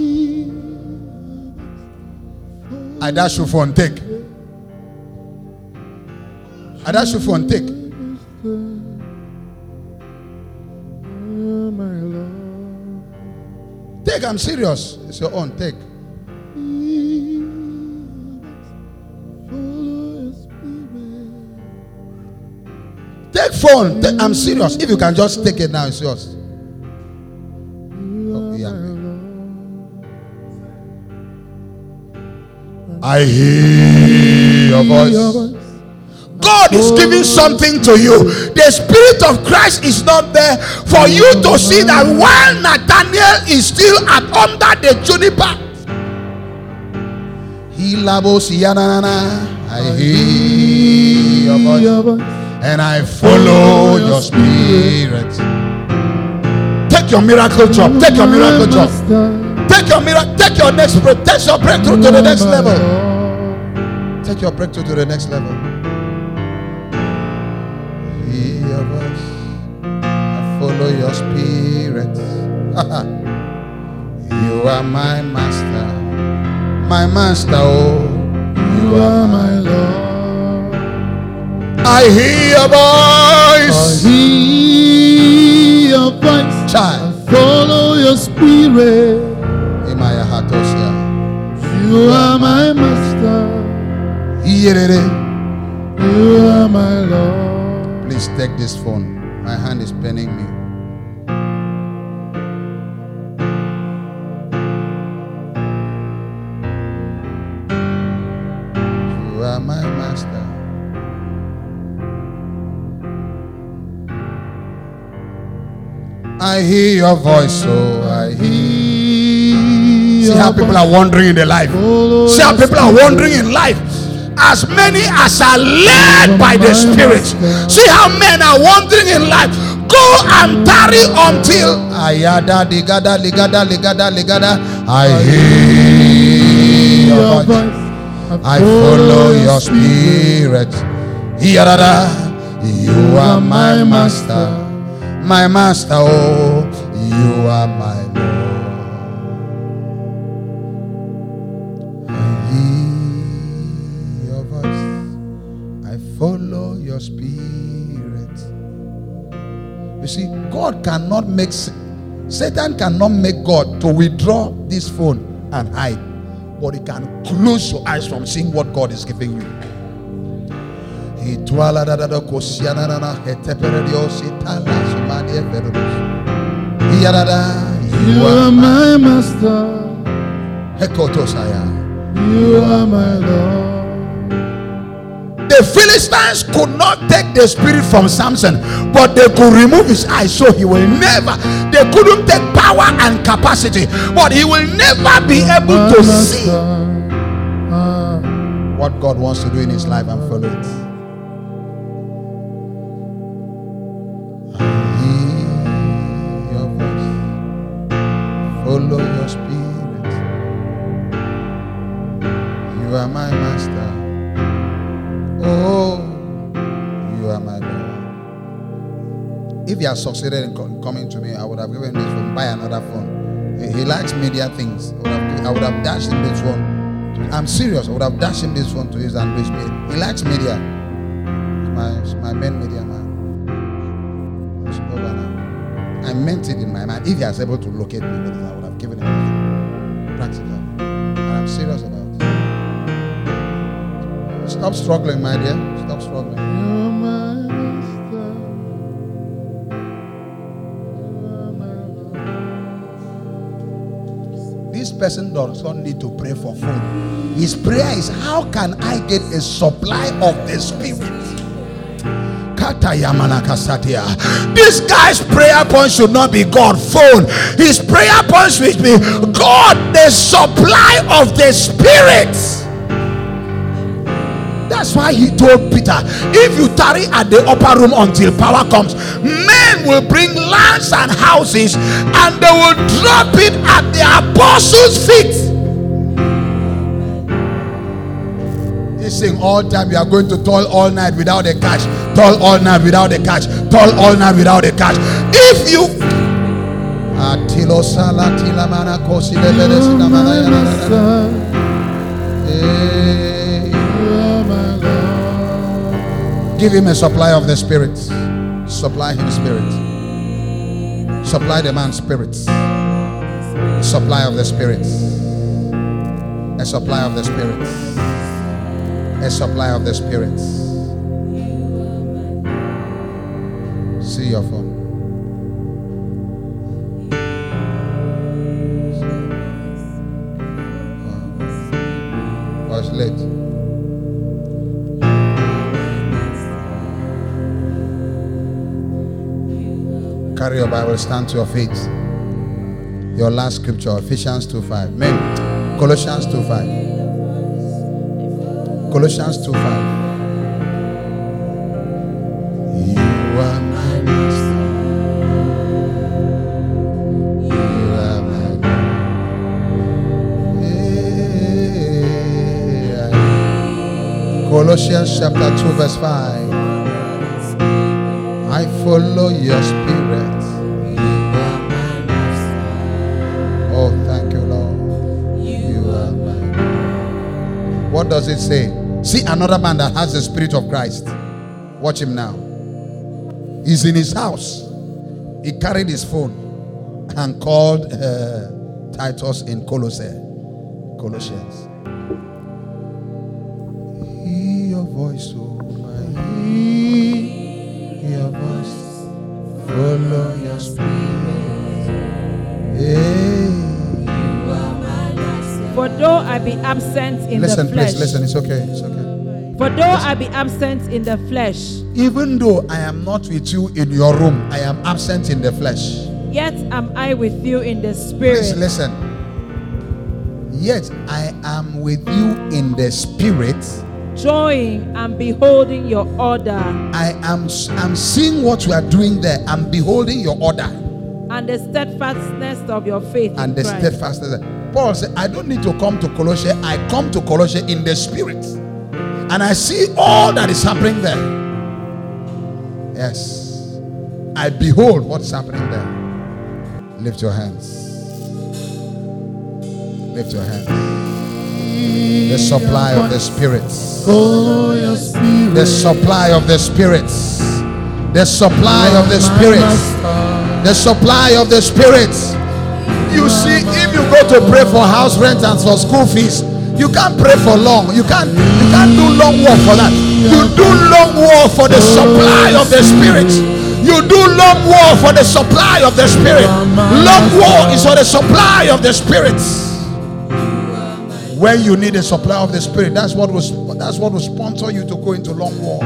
Adashufon, take. Adashufon, take. Take, I'm serious. It's your own, take. Phone. I'm serious. If you can just take it now, it's yours. Oh, yeah. I hear your voice. God is giving something to you. The Spirit of Christ is not there for you to see that while Nathanael is still at under the juniper. I hear your voice. And I follow your spirit. Take your miracle job. Take your miracle job. Take your miracle. Take your next break. Take your breakthrough to the next level. Take your breakthrough to the next level. Hear voice. I follow your spirit. you are my master. My master. Oh, You are my Lord. I hear your I voice. hear your voice. Child. Follow your spirit. Imaya Hatosia. You are my master. You are my Lord. Please take this phone. My hand is paining me. I hear your voice, so I hear. See how people are wandering in their life. Oh, see how people are wandering in life. As many as are led by the Spirit. See how men are wandering in life. Go and tarry until Ayada ligada ligada ligada ligada. I hear your voice. I follow your spirit. You are my master, my master. Oh, you are my Lord. And ye of us, I follow your spirit. You see, God cannot make Satan cannot make God to withdraw this phone and hide, but he can close your eyes from seeing what God is giving you. You are my master. You are my Lord. The Philistines could not take the spirit from Samson, but they could remove his eyes so he will never, they couldn't take power and capacity, but he will never be able to see Ah, what God wants to do in his life and follow it. Are my master. Oh, you are my Lord. If he had succeeded in coming to me, I would have given this phone, buy another phone. He, likes media things. I would, have, I would have dashed him this one. I'm serious. I would have dashed him this phone to use and his media. He likes media. My, my main media man. It's over now. I meant it in my mind. If he was able to locate me I would have given him. Practical. And I'm serious about. Stop struggling, my dear. Stop struggling. This person does not need to pray for food. His prayer is, How can I get a supply of the Spirit? This guy's prayer point should not be God, phone. His prayer point should be God, the supply of the Spirit. Why he told Peter, if you tarry at the upper room until power comes, men will bring lands and houses and they will drop it at the apostles' feet. They sing all time, you are going to toil all night without a cash, toil all night without a cash, toil all night without a cash. If you Atilo salatila mana kosi lebele You are sinamana Give him a supply of the Spirit. Supply him Spirit. Supply the man Spirit. Supply of the Spirit. A supply of the Spirit. A supply of the Spirit. See your phone. Carry your Bible, stand to your feet. Your last scripture, Ephesians 2 5. Men, Colossians 2 5. Colossians 2 5. You are my master. You are my Yeah. Colossians chapter 2, verse 5. I follow your spirit. What does it say? See another man that has the spirit of Christ. Watch him now. He's in his house. He carried his phone and called uh, Titus in Colossae. Colossians. Hear your voice, oh my. Hear your voice. Follow your spirit. Hey. For though I be absent in Listen, the flesh, Listen, please, listen. It's okay. It's okay. for though I be absent in the flesh, Even though I am not with you in your room, I am absent in the flesh. yet am I with you in the spirit. Please listen. Yet I am with you in the spirit. joying and beholding your order I am I'm seeing what you are doing there. I'm beholding your order and the steadfastness of your faith and the Christ. steadfastness. Paul said, I don't need to come to Colossae. I come to Colossae in the spirit. And I see all that is happening there. Yes. I behold what's happening there. Lift your hands. Lift your hands. The supply of the spirits. Spirit. The supply of the spirits. The supply of the spirits. The supply of the spirits. You see, if you go to pray for house rent and for school fees, you can't pray for long. You can't you can't do long war for that. You do long war for the supply of the spirit. You do long war for the supply of the spirit. Long war is for the supply of the spirits. When you need a supply of the spirit, that's what was that's what will sponsor you to go into long war.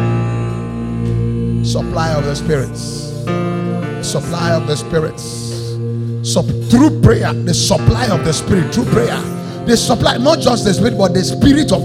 Supply of the spirits. Supply of the spirits. Sup- through prayer, the supply of the spirit through prayer. The supply, not just the spirit, but the spirit of